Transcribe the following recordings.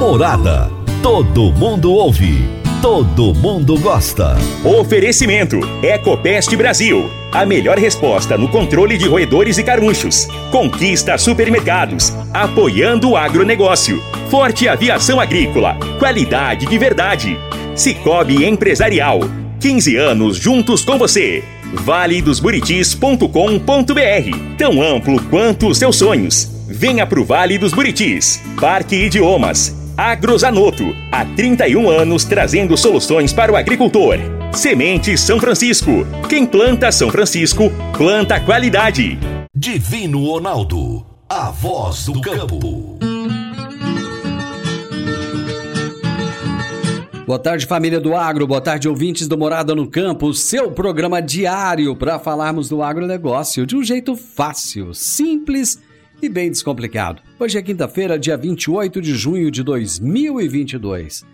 Morada. Todo mundo ouve. Todo mundo gosta. Oferecimento: Ecopest Brasil. A melhor resposta no controle de roedores e carunchos. Conquista supermercados. Apoiando o agronegócio. Forte aviação agrícola. Qualidade de verdade. Cicobi Empresarial. 15 anos juntos com você. valedosburitis.com.br Tão amplo quanto os seus sonhos. Venha pro Vale dos Buritis. Parque Idiomas. Agrozanoto. Há 31 anos trazendo soluções para o agricultor. Semente São Francisco. Quem planta São Francisco, planta qualidade. Divino Ronaldo. A voz do campo. Boa tarde, família do agro. Boa tarde, ouvintes do Morada no Campo. Seu programa diário para falarmos do agronegócio de um jeito fácil, simples e bem descomplicado. Hoje é quinta-feira, dia 28 de junho de 2022.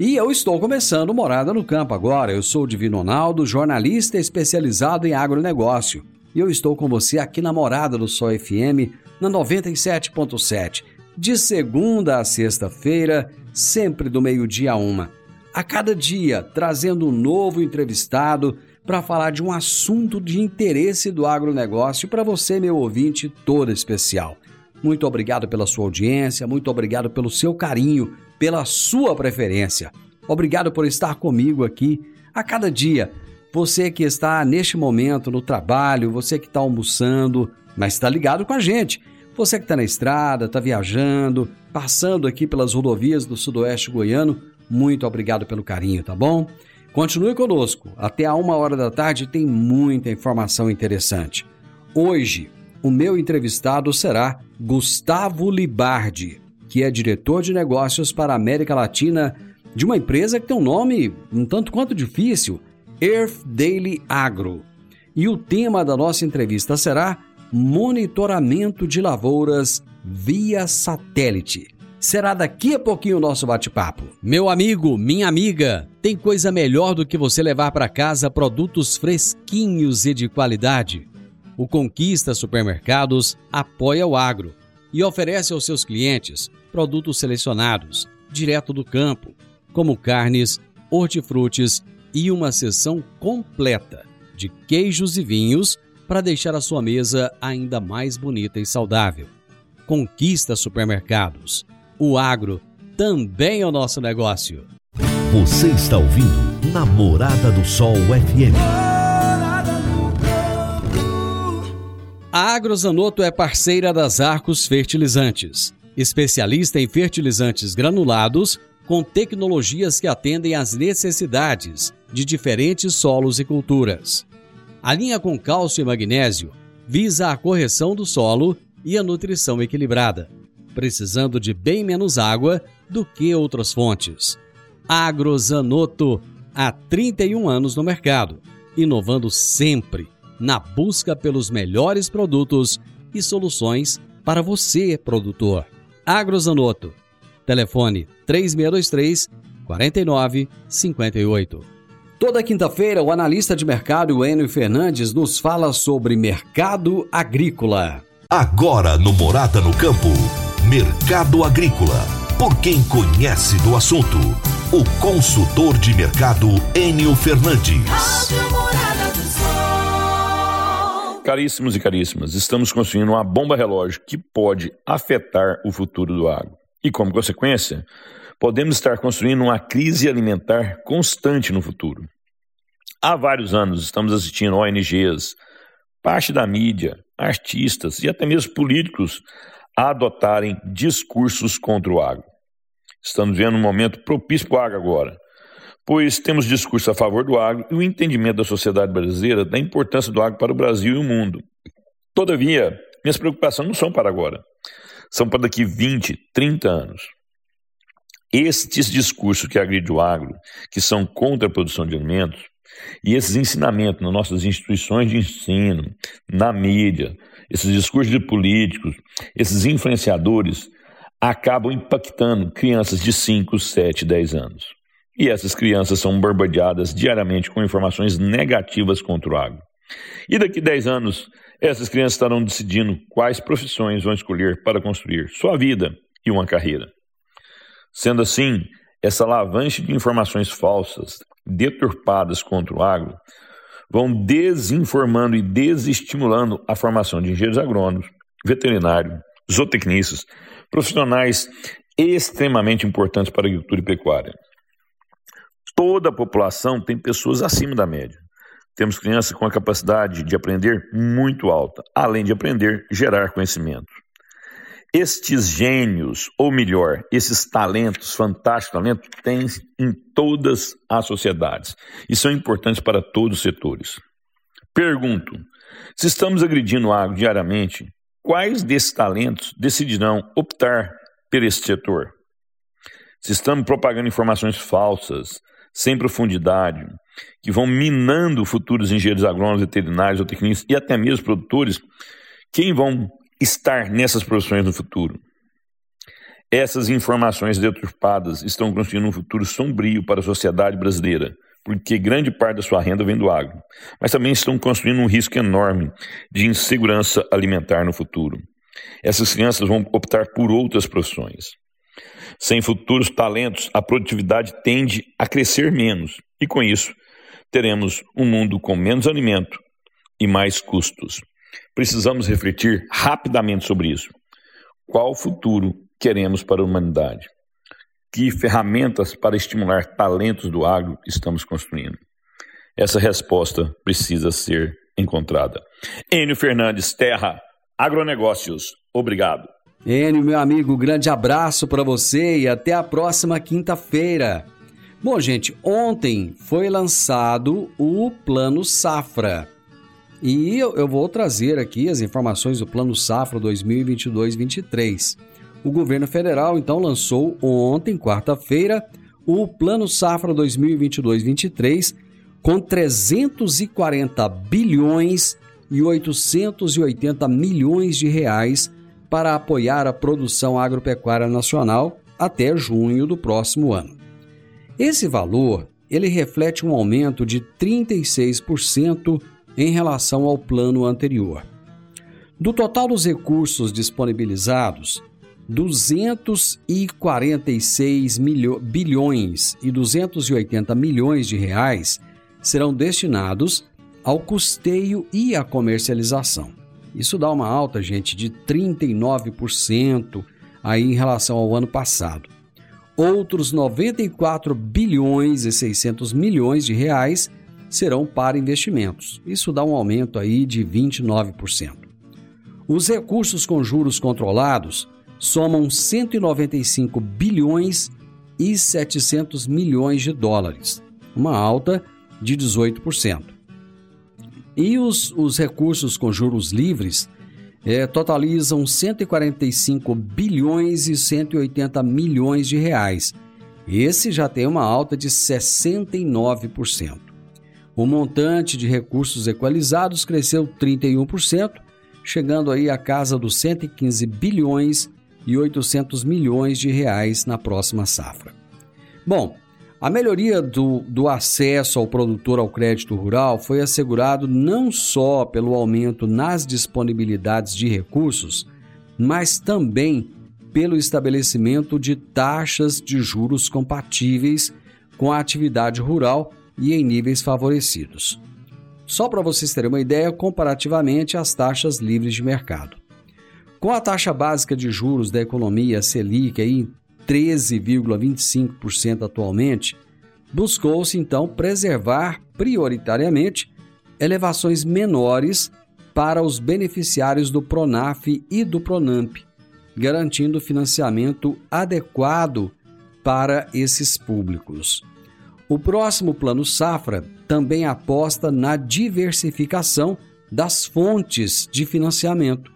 E eu estou começando Morada no Campo agora. Eu sou o Divino Ronaldo, jornalista especializado em agronegócio. E eu estou com você aqui na Morada do Sol FM, na 97.7, de segunda a sexta-feira, sempre do meio-dia a uma a cada dia trazendo um novo entrevistado para falar de um assunto de interesse do agronegócio para você, meu ouvinte, todo especial. Muito obrigado pela sua audiência, muito obrigado pelo seu carinho, pela sua preferência. Obrigado por estar comigo aqui a cada dia. Você que está neste momento no trabalho, você que está almoçando, mas está ligado com a gente. Você que está na estrada, está viajando, passando aqui pelas rodovias do Sudoeste Goiano, muito obrigado pelo carinho, tá bom? Continue conosco. Até a uma hora da tarde tem muita informação interessante. Hoje, o meu entrevistado será Gustavo Libardi, que é diretor de negócios para a América Latina de uma empresa que tem um nome um tanto quanto difícil, Earth Daily Agro. E o tema da nossa entrevista será monitoramento de lavouras via satélite. Será daqui a pouquinho o nosso bate-papo. Meu amigo, minha amiga, tem coisa melhor do que você levar para casa produtos fresquinhos e de qualidade? O Conquista Supermercados apoia o agro e oferece aos seus clientes produtos selecionados, direto do campo, como carnes, hortifrutis e uma seção completa de queijos e vinhos para deixar a sua mesa ainda mais bonita e saudável. Conquista Supermercados o agro também é o nosso negócio. Você está ouvindo Namorada do Sol FM. A Agrozanoto é parceira das Arcos Fertilizantes, especialista em fertilizantes granulados com tecnologias que atendem às necessidades de diferentes solos e culturas. A linha com cálcio e magnésio visa a correção do solo e a nutrição equilibrada precisando de bem menos água do que outras fontes. Agrozanoto, há 31 anos no mercado, inovando sempre na busca pelos melhores produtos e soluções para você, produtor. Agrozanoto, telefone 3623 4958. Toda quinta-feira, o analista de mercado Enio Fernandes nos fala sobre mercado agrícola. Agora no Morada no Campo. Mercado Agrícola. Por quem conhece do assunto, o consultor de mercado Enio Fernandes. Caríssimos e caríssimas, estamos construindo uma bomba relógio que pode afetar o futuro do agro. E como consequência, podemos estar construindo uma crise alimentar constante no futuro. Há vários anos estamos assistindo ONGs, parte da mídia, artistas e até mesmo políticos adotarem discursos contra o agro. Estamos vendo um momento propício para o agro agora, pois temos discurso a favor do agro e o entendimento da sociedade brasileira da importância do agro para o Brasil e o mundo. Todavia, minhas preocupações não são para agora, são para daqui 20, 30 anos. Estes discursos que agridem o agro, que são contra a produção de alimentos, e esses ensinamentos nas nossas instituições de ensino, na mídia, esses discursos de políticos, esses influenciadores, acabam impactando crianças de 5, 7, 10 anos. E essas crianças são bombardeadas diariamente com informações negativas contra o agro. E daqui 10 anos, essas crianças estarão decidindo quais profissões vão escolher para construir sua vida e uma carreira. Sendo assim, essa lavanche de informações falsas, deturpadas contra o agro, vão desinformando e desestimulando a formação de engenheiros agrônomos, veterinários, zootecnistas, profissionais extremamente importantes para a agricultura e pecuária. Toda a população tem pessoas acima da média. Temos crianças com a capacidade de aprender muito alta, além de aprender, gerar conhecimento. Estes gênios, ou melhor, esses talentos, fantásticos talentos, têm em todas as sociedades e são importantes para todos os setores. Pergunto: se estamos agredindo o agro diariamente, quais desses talentos decidirão optar por esse setor? Se estamos propagando informações falsas, sem profundidade, que vão minando futuros engenheiros agrônomos, veterinários, ou técnicos e até mesmo produtores, quem vão estar nessas profissões no futuro. Essas informações deturpadas estão construindo um futuro sombrio para a sociedade brasileira, porque grande parte da sua renda vem do agro, mas também estão construindo um risco enorme de insegurança alimentar no futuro. Essas crianças vão optar por outras profissões. Sem futuros talentos, a produtividade tende a crescer menos, e com isso, teremos um mundo com menos alimento e mais custos. Precisamos refletir rapidamente sobre isso. Qual futuro queremos para a humanidade? Que ferramentas para estimular talentos do agro estamos construindo? Essa resposta precisa ser encontrada. Enio Fernandes, Terra, Agronegócios. Obrigado. Enio, meu amigo, grande abraço para você e até a próxima quinta-feira. Bom, gente, ontem foi lançado o Plano Safra. E eu, eu vou trazer aqui as informações do Plano Safra 2022-23. O governo federal então lançou ontem, quarta-feira, o Plano Safra 2022-23 com 340 bilhões e 880 milhões de reais para apoiar a produção agropecuária nacional até junho do próximo ano. Esse valor, ele reflete um aumento de 36% em relação ao plano anterior. Do total dos recursos disponibilizados, 246 milho, bilhões e 280 milhões de reais serão destinados ao custeio e à comercialização. Isso dá uma alta, gente, de 39% aí em relação ao ano passado. Outros 94 bilhões e 600 milhões de reais serão para investimentos. Isso dá um aumento aí de 29%. Os recursos com juros controlados somam 195 bilhões e 700 milhões de dólares, uma alta de 18%. E os, os recursos com juros livres é, totalizam 145 bilhões e 180 milhões de reais. Esse já tem uma alta de 69%. O montante de recursos equalizados cresceu 31%, chegando aí à casa dos 115 bilhões e 800 milhões de reais na próxima safra. Bom, a melhoria do, do acesso ao produtor ao crédito rural foi assegurado não só pelo aumento nas disponibilidades de recursos, mas também pelo estabelecimento de taxas de juros compatíveis com a atividade rural e em níveis favorecidos. Só para vocês terem uma ideia, comparativamente às taxas livres de mercado. Com a taxa básica de juros da economia Selic em 13,25% atualmente, buscou-se então preservar prioritariamente elevações menores para os beneficiários do Pronaf e do Pronamp, garantindo financiamento adequado para esses públicos. O próximo Plano Safra também aposta na diversificação das fontes de financiamento,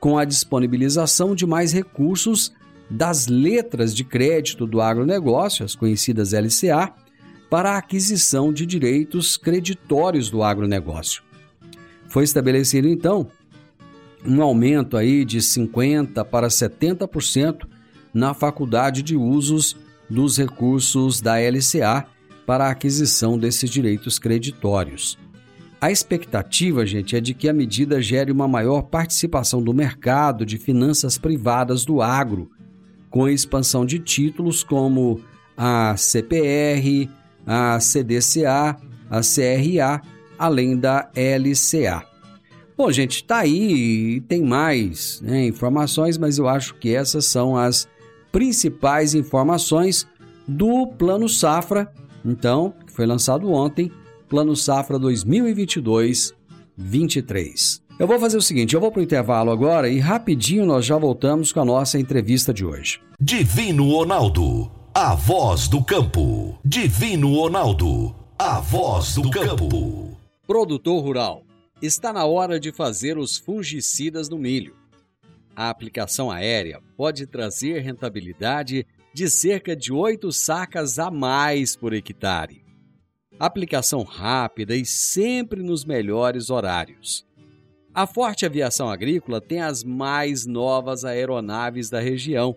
com a disponibilização de mais recursos das letras de crédito do agronegócio, as conhecidas LCA, para a aquisição de direitos creditórios do agronegócio. Foi estabelecido então um aumento aí de 50 para 70% na faculdade de usos dos recursos da LCA para a aquisição desses direitos creditórios. A expectativa, gente, é de que a medida gere uma maior participação do mercado de finanças privadas do agro, com a expansão de títulos como a CPR, a CDCA, a CRA, além da LCA. Bom, gente, está aí, tem mais né, informações, mas eu acho que essas são as principais informações do Plano Safra, então, foi lançado ontem, Plano Safra 2022-23. Eu vou fazer o seguinte, eu vou para o intervalo agora e rapidinho nós já voltamos com a nossa entrevista de hoje. Divino Ronaldo, a voz do campo. Divino Ronaldo, a voz do campo. Produtor rural, está na hora de fazer os fungicidas no milho. A aplicação aérea pode trazer rentabilidade de cerca de 8 sacas a mais por hectare. Aplicação rápida e sempre nos melhores horários. A Forte Aviação Agrícola tem as mais novas aeronaves da região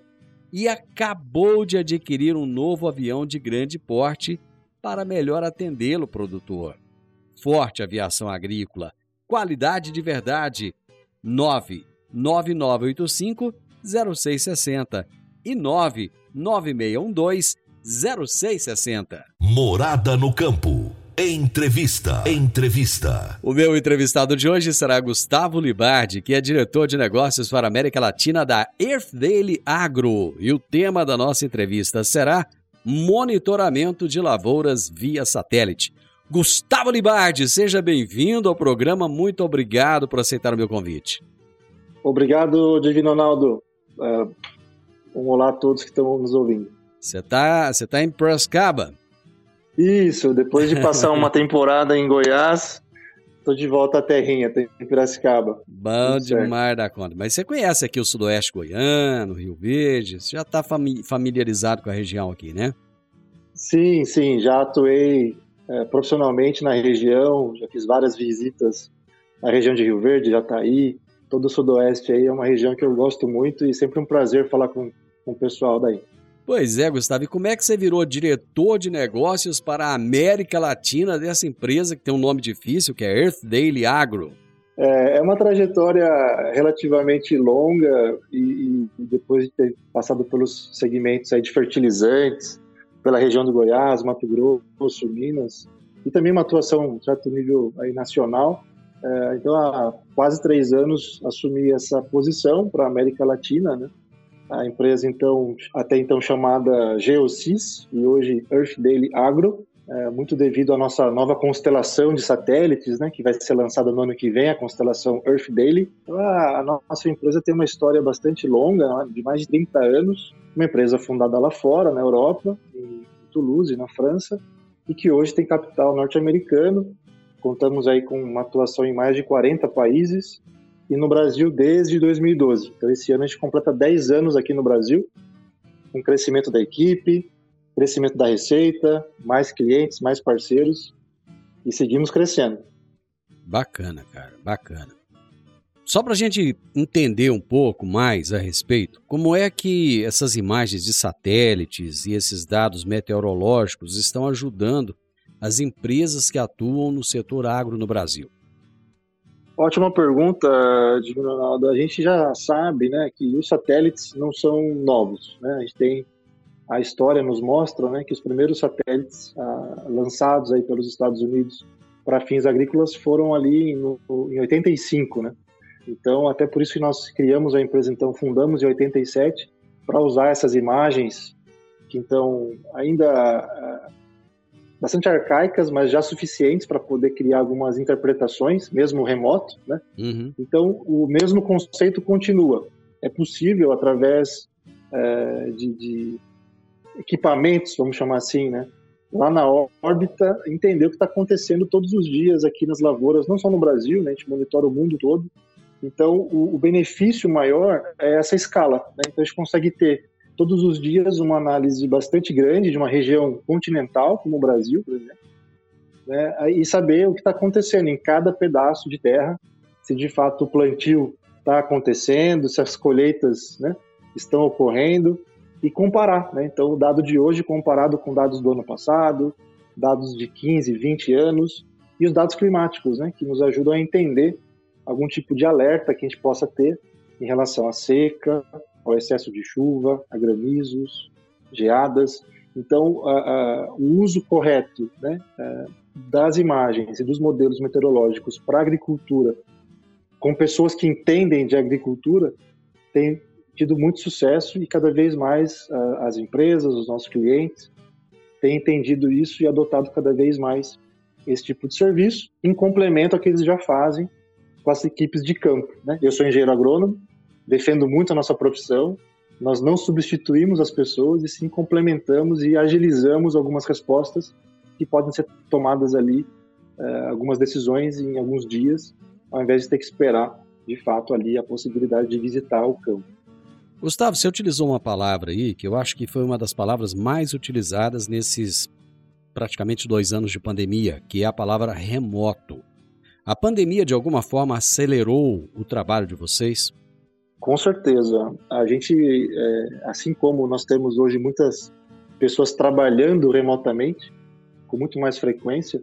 e acabou de adquirir um novo avião de grande porte para melhor atendê-lo, produtor. Forte Aviação Agrícola, qualidade de verdade. 99985 0660 e 99612 0660. Morada no campo. Entrevista. Entrevista. O meu entrevistado de hoje será Gustavo Libardi, que é diretor de negócios para a América Latina da Earth Daily Agro. E o tema da nossa entrevista será monitoramento de lavouras via satélite. Gustavo Libardi, seja bem-vindo ao programa. Muito obrigado por aceitar o meu convite. Obrigado, Divino Ronaldo. Uh, um olá a todos que estão nos ouvindo. Você está você tá em Piracicaba? Isso, depois de passar uma temporada em Goiás, tô de volta à terrinha, em Piracicaba. Bom demais da conta. Mas você conhece aqui o sudoeste goiano, Rio Verde, você já está familiarizado com a região aqui, né? Sim, sim, já atuei é, profissionalmente na região, já fiz várias visitas na região de Rio Verde, Jataí, todo o sudoeste aí é uma região que eu gosto muito e sempre um prazer falar com, com o pessoal daí. Pois é, Gustavo, e como é que você virou diretor de negócios para a América Latina dessa empresa que tem um nome difícil, que é Earth Daily Agro? É, é uma trajetória relativamente longa e, e, depois de ter passado pelos segmentos aí de fertilizantes, pela região do Goiás, Mato Grosso, Minas, e também uma atuação certo nível aí nacional. É, então, há quase três anos assumi essa posição para a América Latina, né? A empresa então até então chamada Geosys e hoje Earth Daily Agro, é, muito devido à nossa nova constelação de satélites, né, que vai ser lançada no ano que vem, a constelação Earth Daily. Então, a, a, nossa empresa tem uma história bastante longa, né, de mais de 30 anos, uma empresa fundada lá fora, na Europa, em Toulouse, na França, e que hoje tem capital norte-americano. Contamos aí com uma atuação em mais de 40 países, e no Brasil desde 2012. Então, esse ano a gente completa 10 anos aqui no Brasil, com crescimento da equipe, crescimento da receita, mais clientes, mais parceiros e seguimos crescendo. Bacana, cara, bacana. Só para a gente entender um pouco mais a respeito, como é que essas imagens de satélites e esses dados meteorológicos estão ajudando as empresas que atuam no setor agro no Brasil? Ótima pergunta, Divino Ronaldo. A gente já sabe né, que os satélites não são novos. Né? A gente tem a história nos mostra né, que os primeiros satélites ah, lançados aí pelos Estados Unidos para fins agrícolas foram ali no, em 85, né? Então, até por isso que nós criamos a empresa, então fundamos em 87 para usar essas imagens que então ainda ah, bastante arcaicas, mas já suficientes para poder criar algumas interpretações, mesmo remoto, né? Uhum. Então, o mesmo conceito continua. É possível, através é, de, de, equipamentos, vamos chamar assim, né? Lá na órbita, entender o que está acontecendo todos os dias aqui nas lavouras, não só no Brasil, né? A gente monitora o mundo todo. Então, o, o benefício maior é essa escala, né? Então, a gente consegue ter todos os dias uma análise bastante grande de uma região continental, como o Brasil, por exemplo, né, e saber o que está acontecendo em cada pedaço de terra, se de fato o plantio está acontecendo, se as colheitas né, estão ocorrendo, e comparar. Né? Então, o dado de hoje comparado com dados do ano passado, dados de 15, 20 anos, e os dados climáticos, né, que nos ajudam a entender algum tipo de alerta que a gente possa ter em relação à seca, ao excesso de chuva, a granizos, geadas. Então, o uso correto né, das imagens e dos modelos meteorológicos para a agricultura, com pessoas que entendem de agricultura, tem tido muito sucesso e cada vez mais as empresas, os nossos clientes, têm entendido isso e adotado cada vez mais esse tipo de serviço, em complemento ao que eles já fazem com as equipes de campo. Né? Eu sou engenheiro agrônomo, defendo muito a nossa profissão. Nós não substituímos as pessoas e sim complementamos e agilizamos algumas respostas que podem ser tomadas ali, uh, algumas decisões em alguns dias, ao invés de ter que esperar, de fato, ali a possibilidade de visitar o campo. Gustavo, você utilizou uma palavra aí que eu acho que foi uma das palavras mais utilizadas nesses praticamente dois anos de pandemia, que é a palavra remoto. A pandemia, de alguma forma, acelerou o trabalho de vocês? Com certeza. A gente, é, assim como nós temos hoje muitas pessoas trabalhando remotamente, com muito mais frequência,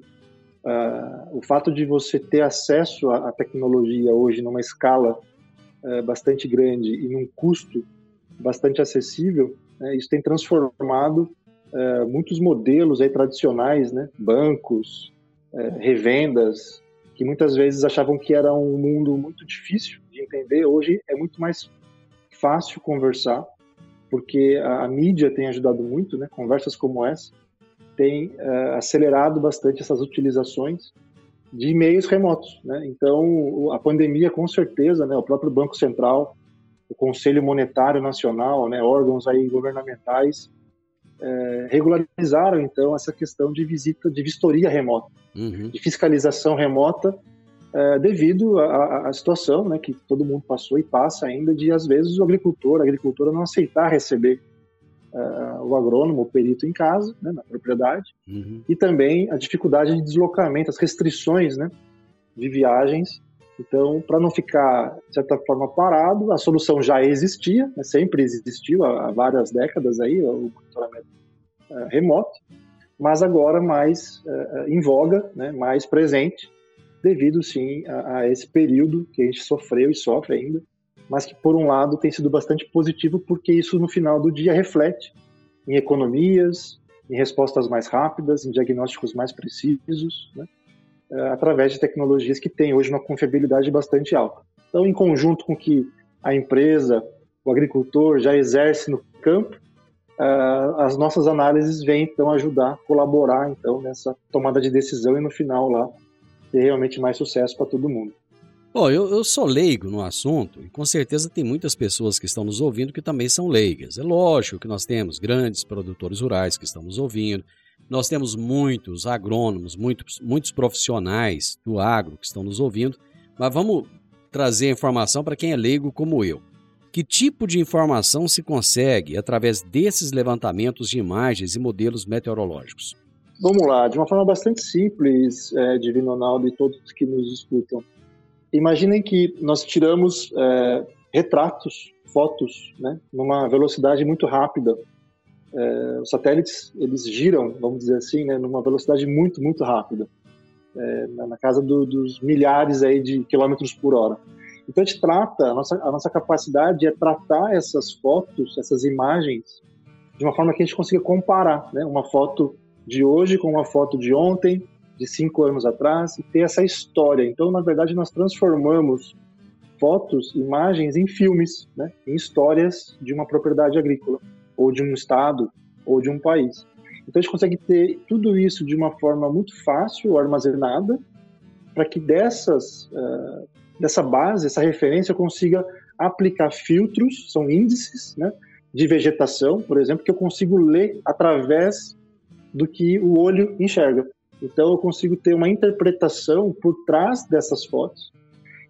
uh, o fato de você ter acesso à tecnologia hoje numa escala uh, bastante grande e num custo bastante acessível, né, isso tem transformado uh, muitos modelos aí tradicionais, né, bancos, revendas, que muitas vezes achavam que era um mundo muito difícil de entender, hoje é muito mais fácil conversar, porque a, a mídia tem ajudado muito, né? Conversas como essa têm uh, acelerado bastante essas utilizações de e-mails remotos, né? Então, a pandemia, com certeza, né? O próprio Banco Central, o Conselho Monetário Nacional, né? Órgãos aí governamentais é, regularizaram então essa questão de visita, de vistoria remota, uhum. de fiscalização remota é, devido à, situação né, que todo mundo passou e passa ainda de, às vezes, o agricultor, a agricultura não aceitar receber uh, o agrônomo, o perito em casa, né, na propriedade, uhum. e também a dificuldade de deslocamento, as restrições né, de viagens. Então, para não ficar, de certa forma, parado, a solução já existia, né, sempre existiu há, há, várias décadas aí, o monitoramento uh, remoto, mas agora mais uh, em voga, né, mais presente, devido sim a, a, esse período que a gente sofreu e sofre ainda, mas que por um lado tem sido bastante positivo porque isso no final do dia reflete em economias, em respostas mais rápidas, em diagnósticos mais precisos, né? Eh, através de tecnologias que têm hoje uma confiabilidade bastante alta. Então, em conjunto com que a empresa, o agricultor já exerce no campo, uh, as nossas análises vêm então ajudar, colaborar então nessa tomada de decisão e no final lá ter realmente mais sucesso para todo mundo. Bom, eu, eu, sou leigo no assunto e com certeza tem muitas pessoas que estão nos ouvindo que também são leigas. É lógico que nós temos grandes produtores rurais que estão nos ouvindo, nós temos muitos agrônomos, muitos, muitos profissionais do agro que estão nos ouvindo, mas vamos trazer informação para quem é leigo como eu. Que tipo de informação se consegue através desses levantamentos de imagens e modelos meteorológicos? Vamos lá, de uma forma bastante simples, é, Divino Ronaldo e todos que nos escutam. Imaginem que nós tiramos é, retratos, fotos, né, numa velocidade muito rápida. É, os satélites eles giram, vamos dizer assim, né, numa velocidade muito muito rápida, é, na casa do, dos milhares aí de quilômetros por hora. Então a gente trata a nossa a nossa capacidade é tratar essas fotos, essas imagens de uma forma que a gente consiga comparar, né, uma foto de hoje com uma foto de ontem, de cinco anos atrás, e ter essa história. Então, na verdade, nós transformamos fotos, imagens em filmes, né? em histórias de uma propriedade agrícola, ou de um estado, ou de um país. Então, a gente consegue ter tudo isso de uma forma muito fácil, armazenada, para que dessas, uh, dessa base, essa referência, eu consiga aplicar filtros, são índices, né? de vegetação, por exemplo, que eu consigo ler através do que o olho enxerga. Então eu consigo ter uma interpretação por trás dessas fotos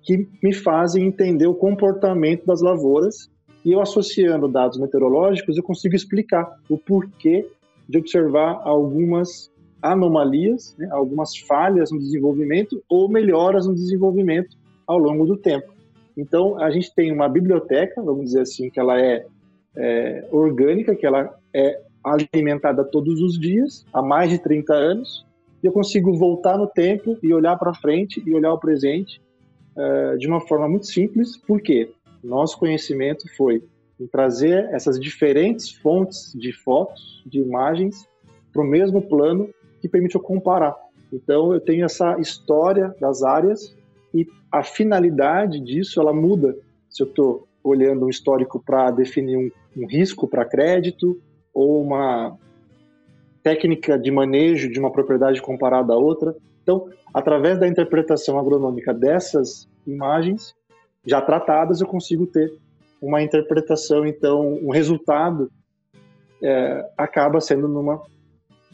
que me fazem entender o comportamento das lavouras E eu associando dados meteorológicos, eu consigo explicar o porquê de observar algumas anomalias, né, algumas falhas no desenvolvimento ou melhoras no desenvolvimento ao longo do tempo. Então, a gente tem uma biblioteca, vamos dizer assim, que ela é, é orgânica, que ela é alimentada todos os dias, há mais de 30 anos, e eu consigo voltar no tempo e olhar para frente e olhar o presente uh, de uma forma muito simples, porque nosso conhecimento foi em trazer essas diferentes fontes de fotos, de imagens, para o mesmo plano que permite eu comparar. Então, eu tenho essa história das áreas e a finalidade disso ela muda. Se eu estou olhando um histórico para definir um, um risco para crédito ou uma técnica de manejo de uma propriedade comparada a outra. Então, através da interpretação agronômica dessas imagens já tratadas, eu consigo ter uma interpretação, então, um resultado é, acaba sendo numa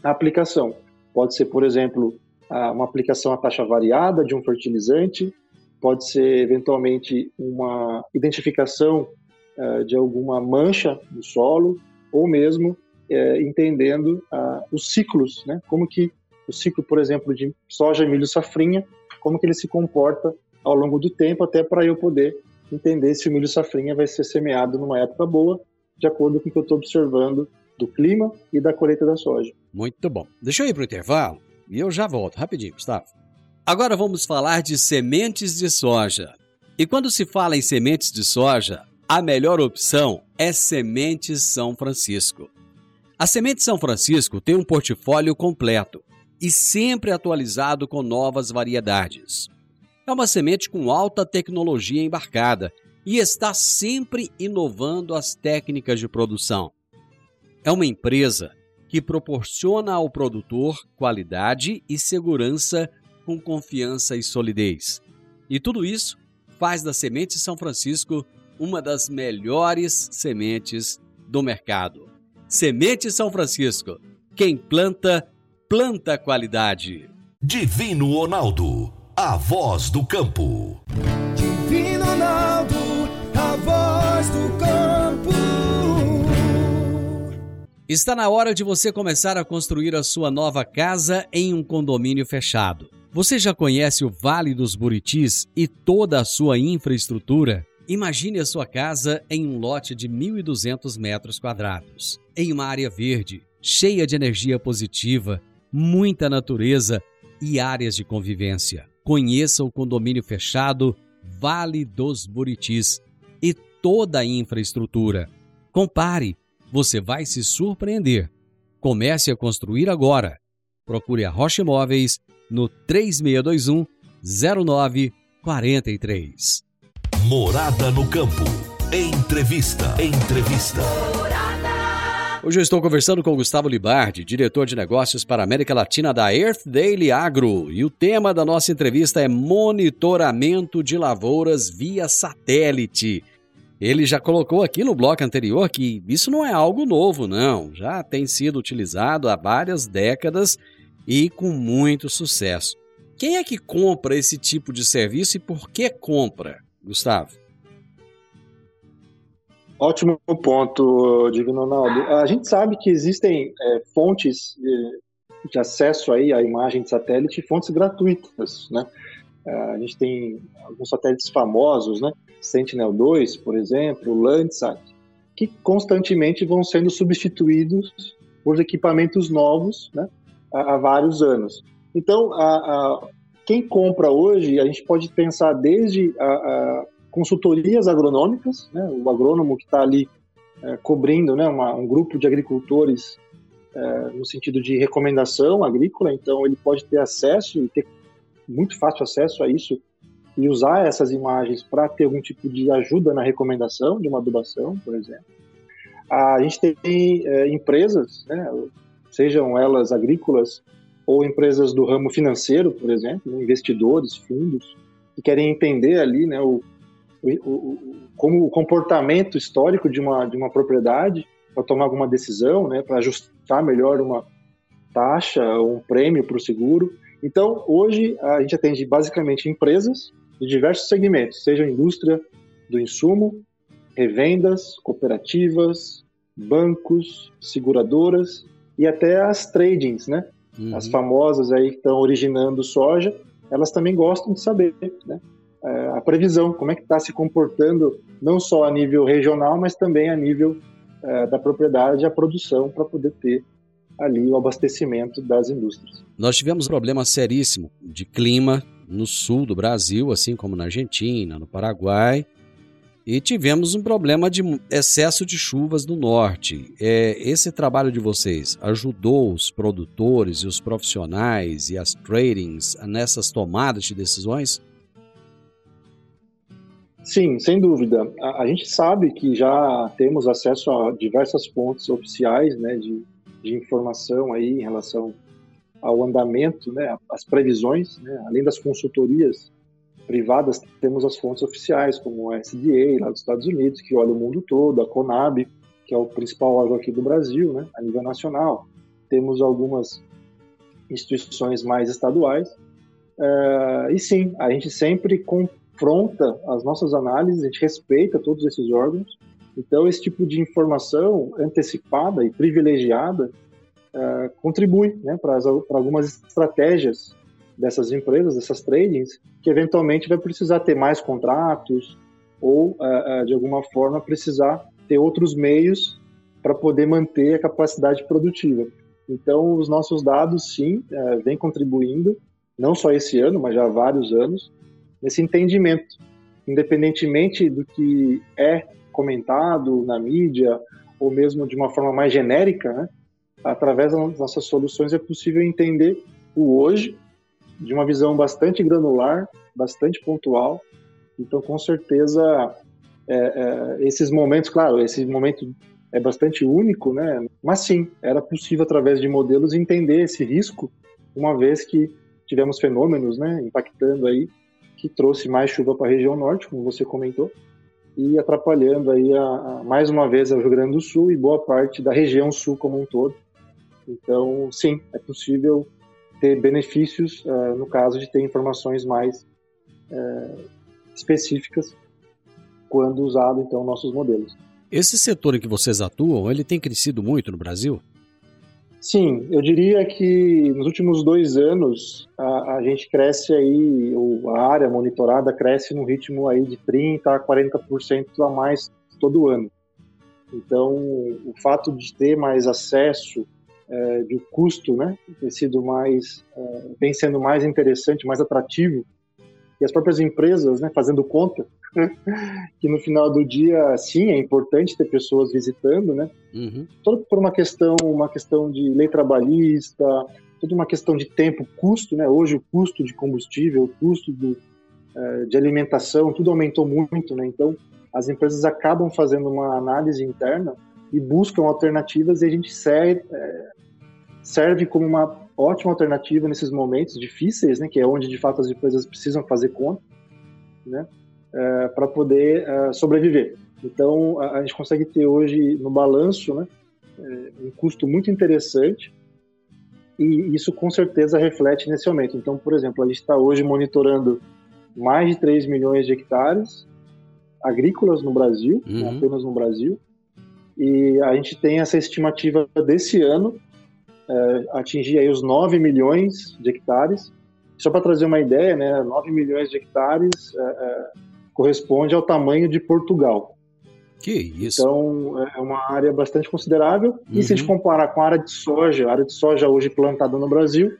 aplicação. Pode ser, por exemplo, uma aplicação à taxa variada de um fertilizante, pode ser eventualmente uma identificação uh, de alguma mancha no solo, ou mesmo uh, entendendo uh, os ciclos, né? como que o ciclo, por exemplo, de soja, milho, safrinha, como que ele se comporta ao longo do tempo, até para eu poder entender se o milho safrinha vai ser semeado numa época boa, de acordo com o que eu estou observando do clima e da colheita da soja. Muito bom. Deixa eu ir para o intervalo e eu já volto rapidinho, Gustavo. Agora vamos falar de sementes de soja. E quando se fala em sementes de soja, a melhor opção é Sementes São Francisco. A Semente São Francisco tem um portfólio completo e sempre atualizado com novas variedades. É uma semente com alta tecnologia embarcada e está sempre inovando as técnicas de produção. É uma empresa que proporciona ao produtor qualidade e segurança com confiança e solidez. E tudo isso faz da Semente São Francisco uma das melhores sementes do mercado. Semente São Francisco. Quem planta, planta qualidade. Divino Ronaldo, a voz do campo. Divino Ronaldo, a voz do campo. Está na hora de você começar a construir a sua nova casa em um condomínio fechado. Você já conhece o Vale dos Buritis e toda a sua infraestrutura? Imagine a sua casa em um lote de 1.200 metros quadrados, em uma área verde, cheia de energia positiva, muita natureza e áreas de convivência. Conheça o condomínio fechado Vale dos Buritis e toda a infraestrutura. Compare, você vai se surpreender. Comece a construir agora. Procure a Rocha Imóveis no 3621 0943. Morada no campo. Entrevista. Entrevista. Hoje eu estou conversando com Gustavo Libardi, diretor de negócios para a América Latina da Earth Daily Agro, e o tema da nossa entrevista é monitoramento de lavouras via satélite. Ele já colocou aqui no bloco anterior que isso não é algo novo, não. Já tem sido utilizado há várias décadas e com muito sucesso. Quem é que compra esse tipo de serviço e por que compra, Gustavo? Ótimo ponto, Divino Ronaldo. A gente sabe que existem é, fontes de, de, acesso aí à imagem de satélite, fontes gratuitas, né? É, a gente tem alguns satélites famosos, né? Sentinel-2, por exemplo, Landsat, que constantemente vão sendo substituídos por equipamentos novos, né? há, vários anos. Então, a, a, quem compra hoje, a gente pode pensar desde a, a consultorias agronômicas, né, o agrônomo que está ali é, cobrindo né, uma, um grupo de agricultores é, no sentido de recomendação agrícola, então ele pode ter acesso e ter muito fácil acesso a isso e usar essas imagens para ter algum tipo de ajuda na recomendação de uma adubação, por exemplo. A gente tem é, empresas, né, sejam elas agrícolas ou empresas do ramo financeiro, por exemplo, né, investidores, fundos, que querem entender ali né, o, o, o, como o comportamento histórico de uma, de uma propriedade para tomar alguma decisão, né, para ajustar melhor uma taxa ou um prêmio para o seguro. Então, hoje, a gente atende basicamente empresas de diversos segmentos, seja indústria do insumo, revendas, cooperativas, bancos, seguradoras e até as tradings, né? Uhum. As famosas aí que estão originando soja, elas também gostam de saber, né? É, a previsão, como é que está se comportando, não só a nível regional, mas também a nível é, da propriedade, a produção, para poder ter ali o abastecimento das indústrias. Nós tivemos um problema seríssimo de clima no sul do Brasil, assim como na Argentina, no Paraguai, e tivemos um problema de excesso de chuvas no norte. É, esse trabalho de vocês ajudou os produtores e os profissionais e as tradings nessas tomadas de decisões? Sim, sem dúvida. A, a, gente sabe que já temos acesso a diversas fontes oficiais né, de, de informação aí em relação ao andamento, né, as previsões, né, além das consultorias privadas, temos as fontes oficiais, como o SDA, lá dos Estados Unidos, que olha o mundo todo, a CONAB, que é o principal órgão aqui do Brasil, né, a nível nacional. Temos algumas instituições mais estaduais. Uh, e sim, a gente sempre confronta as nossas análises, a gente respeita todos esses órgãos. Então, esse tipo de informação antecipada e privilegiada uh, contribui né, para algumas estratégias dessas empresas, dessas tradings, que eventualmente vai precisar ter mais contratos ou, uh, uh, de alguma forma, precisar ter outros meios para poder manter a capacidade produtiva. Então, os nossos dados, sim, uh, vêm contribuindo, não só esse ano, mas já há vários anos, nesse entendimento, independentemente do que é comentado na mídia ou mesmo de uma forma mais genérica, né? através das nossas soluções é possível entender o hoje de uma visão bastante granular, bastante pontual. Então, com certeza, é, é, esses momentos, claro, esse momento é bastante único, né? Mas sim, era possível através de modelos entender esse risco, uma vez que tivemos fenômenos, né, impactando aí, que trouxe mais chuva para a região norte, como você comentou, e atrapalhando aí a, a, mais uma vez o Rio Grande do Sul e boa parte da região sul como um todo. Então, sim, é possível ter benefícios uh, no caso de ter informações mais uh, específicas quando usado então nossos modelos. Esse setor em que vocês atuam, ele tem crescido muito no Brasil? Sim, eu diria que nos últimos dois anos a, a gente cresce aí, a área monitorada cresce no ritmo aí de 30 a 40% a mais todo ano. Então, o fato de ter mais acesso é, de custo, né, ter sido mais, é, vem sendo mais interessante, mais atrativo, e as próprias empresas, né, fazendo conta, que no final do dia, sim, é importante ter pessoas visitando, né, uhum. todo por uma questão, uma questão de lei trabalhista, toda uma questão de tempo, custo, né, hoje o custo de combustível, o custo do, é, de alimentação, tudo aumentou muito, né, então as empresas acabam fazendo uma análise interna e buscam alternativas e a gente serve, é, serve como uma ótima alternativa nesses momentos difíceis, né, que é onde de fato as empresas precisam fazer conta, né, é, para poder é, sobreviver. Então a, a, gente consegue ter hoje no balanço, né, é, um custo muito interessante e isso com certeza reflete nesse aumento. Então, por exemplo, a gente está hoje monitorando mais de 3 milhões de hectares agrícolas no Brasil, uhum. apenas no Brasil, e a gente tem essa estimativa desse ano é, atingir aí os 9 milhões de hectares. Só para trazer uma ideia, né, 9 milhões de hectares é, é, corresponde ao tamanho de Portugal. Que isso. Então, é uma área bastante considerável. Uhum. E se a gente uhum. comparar com a área de soja, a área de soja hoje plantada no Brasil,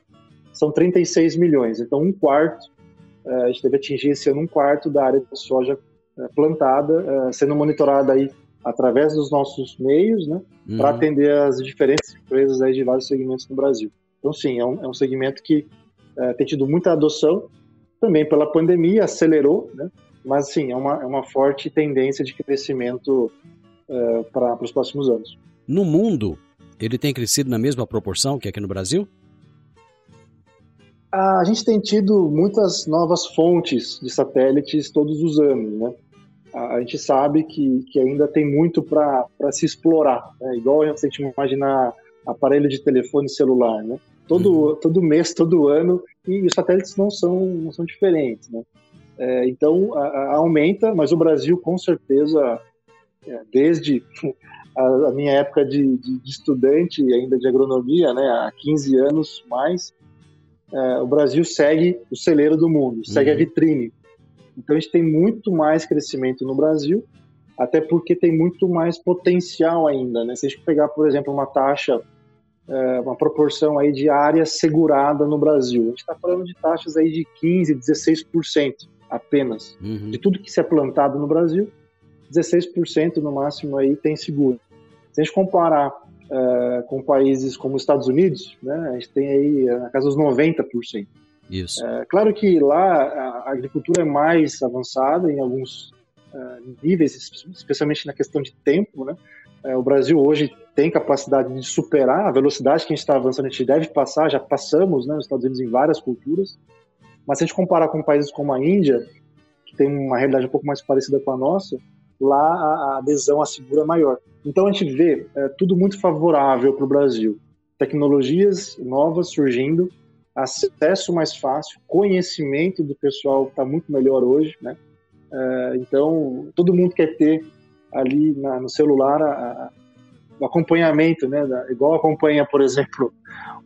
são 36 milhões. Então, um quarto, é, a gente deve atingir esse ano um quarto da área de soja é, plantada, sendo monitorada aí através dos nossos meios, né, uhum. para atender as diferentes empresas aí de vários segmentos no Brasil. Então, sim, é um, é um segmento que é, tem tido muita adoção, também pela pandemia, acelerou, né, mas, sim, é uma, é uma forte tendência de crescimento é, para os próximos anos. No mundo, ele tem crescido na mesma proporção que aqui no Brasil? A gente tem tido muitas novas fontes de satélites todos os anos, né? A gente sabe que, que ainda tem muito para se explorar. Né? Igual a gente imaginar aparelho de telefone celular, né? Todo, uhum. todo mês, todo ano, e os satélites não são, não são diferentes, né? É, então, a, a aumenta, mas o Brasil, com certeza, é, desde a, minha época de, de, de, estudante ainda de agronomia, né, há 15 anos mais, é, o Brasil segue o celeiro do mundo, segue uhum. a vitrine. Então a gente tem muito mais crescimento no Brasil, até porque tem muito mais potencial ainda. Né? Se a gente pegar, por exemplo, uma taxa, é, uma proporção aí de área segurada no Brasil, a gente está falando de taxas aí de 15%, 16% apenas. Uhum. De tudo que se é plantado no Brasil, 16% no máximo aí tem seguro. Se a gente comparar uh, com países como os Estados Unidos, né, a gente tem aí na casa dos 90%. Isso. Uh, claro que lá a agricultura é mais avançada em alguns uh, níveis, especialmente na questão de tempo, né? o Brasil hoje tem capacidade de superar a velocidade que a gente está avançando, a gente deve passar, já passamos, né, os Estados Unidos em várias culturas, mas se a gente comparar com países como a Índia, que tem uma realidade um pouco mais parecida com a nossa, lá a adesão à segura é maior. Então a gente vê é, tudo muito favorável para o Brasil. Tecnologias novas surgindo, acesso mais fácil, conhecimento do pessoal está muito melhor hoje, né? É, então todo mundo quer ter ali na, no celular a, a, o acompanhamento, né? Da, igual acompanha, por exemplo,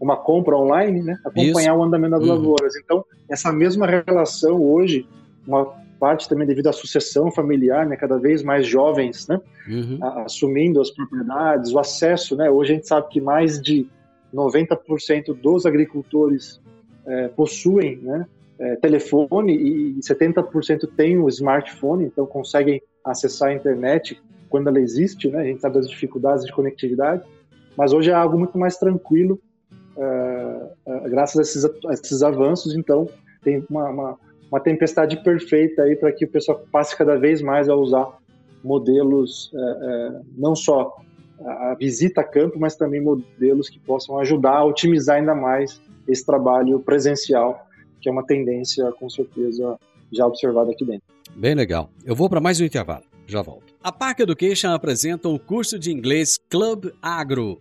uma compra online, né? Acompanhar Isso. o andamento das uhum. lavouras. Então essa mesma relação hoje, uma parte também devido à sucessão familiar, né, cada vez mais jovens, né, uhum. assumindo as propriedades, o acesso, né, hoje a gente sabe que mais de 90% dos agricultores é, possuem, né, é, telefone e 70% têm o smartphone, então conseguem acessar a internet quando ela existe, né, a gente sabe das dificuldades de conectividade, mas hoje é algo muito mais tranquilo, é, é graças a esses, a esses, avanços, então tem uma, uma uma tempestade perfeita aí para que o pessoal passe cada vez mais a usar modelos é, é, não só a visita a campo, mas também modelos que possam ajudar a otimizar ainda mais esse trabalho presencial, que é uma tendência com certeza já observada aqui dentro. Bem legal. Eu vou para mais um intervalo. Já volto. A Park Education apresenta o curso de inglês Club Agro.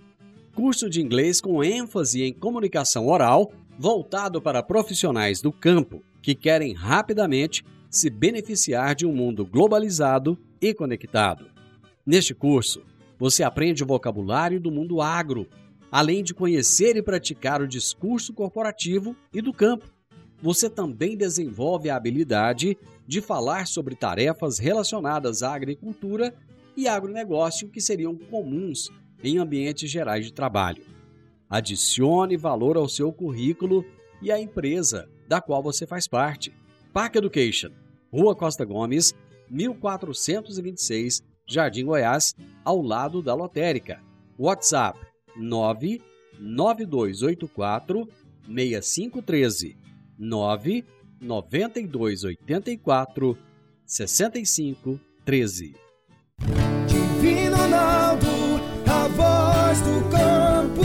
Curso de inglês com ênfase em comunicação oral, voltado para profissionais do campo que querem rapidamente se beneficiar de um mundo globalizado e conectado. Neste curso, você aprende o vocabulário do mundo agro, além de conhecer e praticar o discurso corporativo e do campo. Você também desenvolve a habilidade de falar sobre tarefas relacionadas à agricultura e agronegócio que seriam comuns em ambientes gerais de trabalho. Adicione valor ao seu currículo e à empresa da qual você faz parte. Park Education, Rua Costa Gomes, 1426, Jardim Goiás, ao lado da lotérica. WhatsApp 99284 6513 99284 6513 Divino Ronaldo, a voz do campo.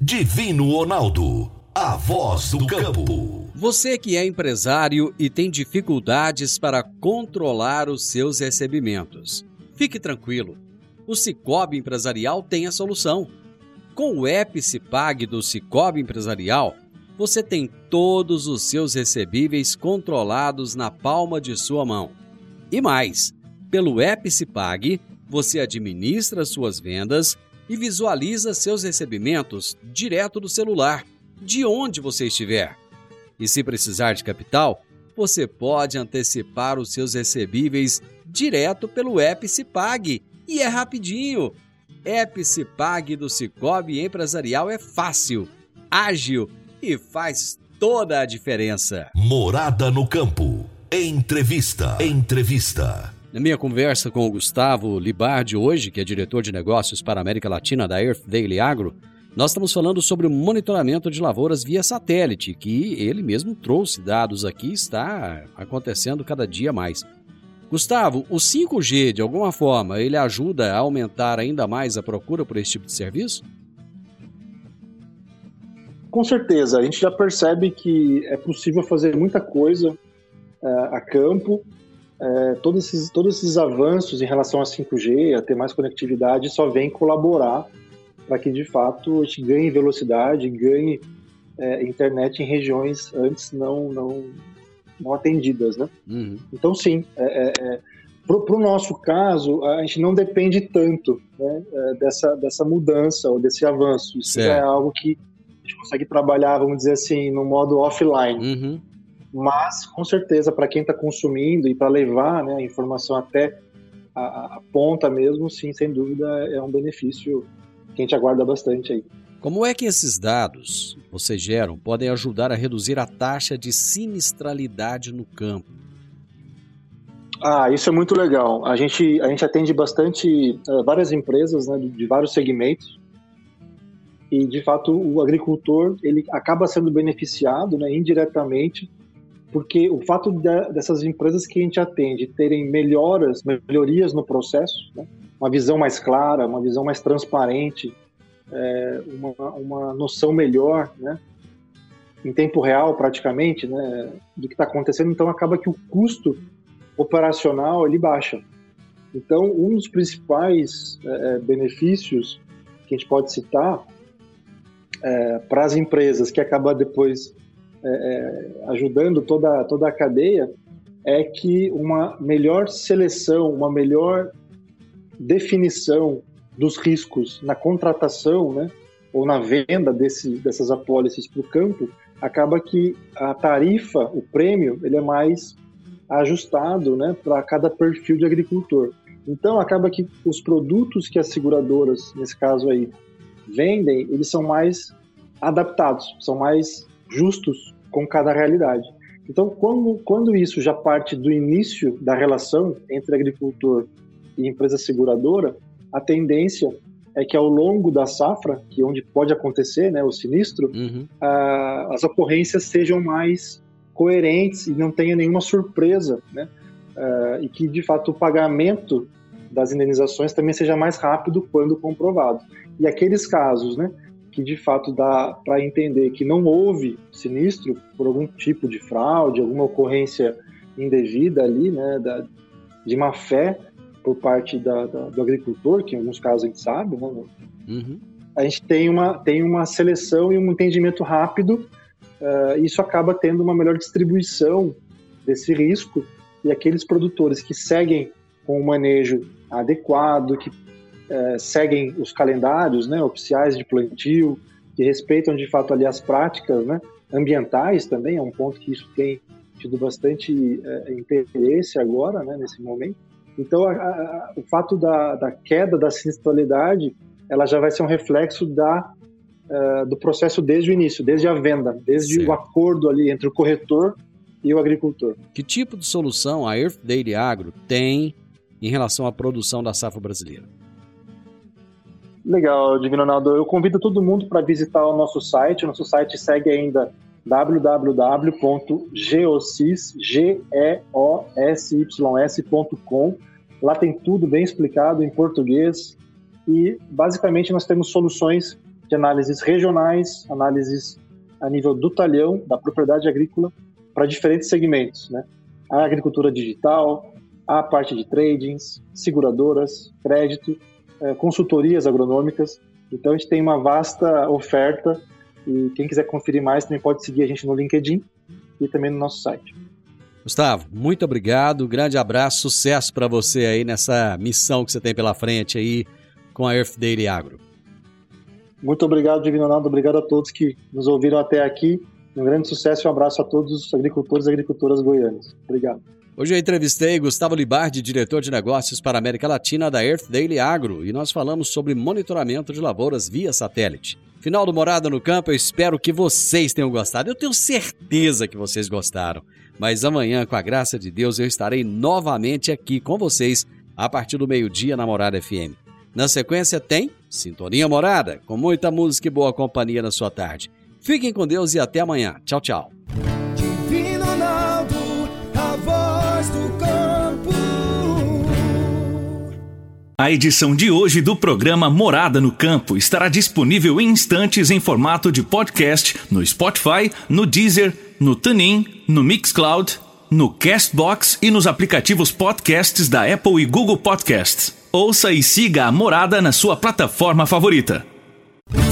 Divino Ronaldo a voz do campo. Você que é empresário e tem dificuldades para controlar os seus recebimentos. Fique tranquilo. O Cicobi Empresarial tem a solução. Com o Epicipag do Cicobi Empresarial, você tem todos os seus recebíveis controlados na palma de sua mão. E mais, pelo Epicipag, você administra suas vendas e visualiza seus recebimentos direto do celular de onde você estiver. E se precisar de capital, você pode antecipar os seus recebíveis direto pelo Epicipag e é rapidinho. Epicipag do Cicobi Empresarial é fácil, ágil e faz toda a diferença. Morada no campo. Entrevista. Entrevista. Na minha conversa com o Gustavo Libardi hoje, que é diretor de negócios para a América Latina da Earth Daily Agro, nós estamos falando sobre o monitoramento de lavouras via satélite, que ele mesmo trouxe dados aqui, está acontecendo cada dia mais. Gustavo, o 5G, de alguma forma, ele ajuda a aumentar ainda mais a procura por esse tipo de serviço? Com certeza, a gente já percebe que é possível fazer muita coisa é, a campo. É, todos, esses, todos esses avanços em relação a 5G, a ter mais conectividade, só vem colaborar para que de fato a gente ganhe velocidade, ganhe é, internet em regiões antes não não, não atendidas, né? Uhum. Então sim, é, é, é Para o nosso caso, a gente não depende tanto né, é, dessa, dessa mudança ou desse avanço. Isso é algo que a gente consegue trabalhar, vamos dizer assim, no modo offline. Uhum. Mas, com certeza, para quem está consumindo e para levar né, a informação até a, a ponta mesmo, sim, sem dúvida, é um benefício que a gente aguarda bastante aí. Como é que esses dados que vocês geram podem ajudar a reduzir a taxa de sinistralidade no campo? Ah, isso é muito legal. A gente, a gente atende bastante eh, várias empresas né, de, de vários segmentos e, de fato, o agricultor ele acaba sendo beneficiado né, indiretamente porque o fato da- dessas empresas que a gente atende terem melhoras, melhorias no processo, né, uma visão mais clara, uma visão mais transparente, eh, uma, uma noção melhor, né, em tempo real praticamente, né, do que está acontecendo, então acaba que o custo operacional ele baixa. Então, um dos principais eh, benefícios que a gente pode citar eh, para as empresas que acaba depois eh, eh, ajudando toda, toda a cadeia é que uma melhor seleção, uma melhor definição dos riscos na contratação, né, ou na venda desse, dessas apólices para o campo, acaba que a tarifa, o prêmio, ele é mais ajustado né, para cada perfil de agricultor. Então, acaba que os produtos que as seguradoras, nesse caso aí, vendem, eles são mais adaptados, são mais justos com cada realidade. Então, quando, quando isso já parte do início da relação entre agricultor e empresa seguradora, a tendência é que ao longo da safra, que é onde pode acontecer né, o sinistro, Uhum. ah, as ocorrências sejam mais coerentes e não tenha nenhuma surpresa, né? Ah, e que de fato o pagamento das indenizações também seja mais rápido quando comprovado. E aqueles casos, né, que de fato dá para entender que não houve sinistro por algum tipo de fraude, alguma ocorrência indevida ali, né, da, de má fé por parte da, da- do agricultor, que em alguns casos a gente sabe, né, Uhum. a gente tem uma, tem uma seleção e um entendimento rápido, eh, isso acaba tendo uma melhor distribuição desse risco, e aqueles produtores que seguem com o manejo adequado, que eh, seguem os calendários né, oficiais de plantio, que respeitam de fato ali as práticas né, ambientais também, é um ponto que isso tem tido bastante eh, interesse agora, né, nesse momento. Então, a- a- o fato da, da queda da sinistralidade ela já vai ser um reflexo da, eh, do processo desde o início, desde a venda, desde Certo. o acordo ali entre o corretor e o agricultor. Que tipo de solução a Earth Daily Agro tem em relação à produção da safra brasileira? Legal, Divino Ronaldo. Eu convido todo mundo para visitar o nosso site. O nosso site segue ainda www.geosys, G-E-O-S-Y-S.com. Lá tem tudo bem explicado em português e basicamente nós temos soluções de análises regionais, análises a nível do talhão, da propriedade agrícola, para diferentes segmentos, né? A agricultura digital, a parte de tradings, seguradoras, crédito, eh, consultorias agronômicas. Então a gente tem uma vasta oferta e quem quiser conferir mais também pode seguir a gente no LinkedIn e também no nosso site. Gustavo, muito obrigado, grande abraço, sucesso para você aí nessa missão que você tem pela frente aí com a Earth Daily Agro. Muito obrigado, Divino Ronaldo. Obrigado a todos que nos ouviram até aqui. Um grande sucesso e um abraço a todos os agricultores e agricultoras goianos. Obrigado. Hoje eu entrevistei Gustavo Libardi, diretor de negócios para a América Latina da Earth Daily Agro, e nós falamos sobre monitoramento de lavouras via satélite. Final do Morada no Campo, eu espero que vocês tenham gostado. Eu tenho certeza que vocês gostaram. Mas amanhã, com a graça de Deus, eu estarei novamente aqui com vocês a partir do meio-dia na Morada FM. Na sequência tem Sintonia Morada, com muita música e boa companhia na sua tarde. Fiquem com Deus e até amanhã. Tchau, tchau. Voz do campo. A edição de hoje do programa Morada no Campo estará disponível em instantes em formato de podcast no Spotify, no Deezer, no TuneIn, no Mixcloud, no Castbox e nos aplicativos podcasts da Apple e Google Podcasts. Ouça e siga a Morada na sua plataforma favorita.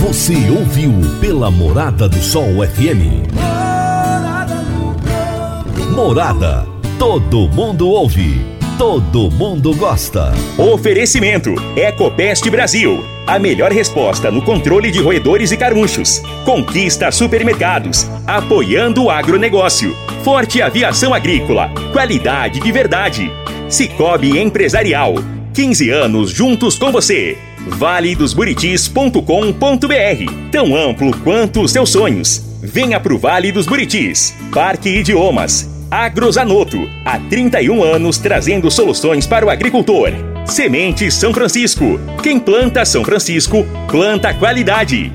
Você ouviu pela Morada do Sol FM. Morada no campo. Morada. Todo mundo ouve. todo mundo gosta. Oferecimento: Ecopest Brasil. A melhor resposta no controle de roedores e carunchos. Conquista supermercados. Apoiando o agronegócio. Forte aviação agrícola. Qualidade de verdade. Cicobi Empresarial. 15 anos juntos com você. valedosburitis.com.br Tão amplo quanto os seus sonhos. Venha pro Vale dos Buritis. Parque Idiomas. Agrozanoto. Há 31 anos trazendo soluções para o agricultor. Semente São Francisco. Quem planta São Francisco, planta qualidade.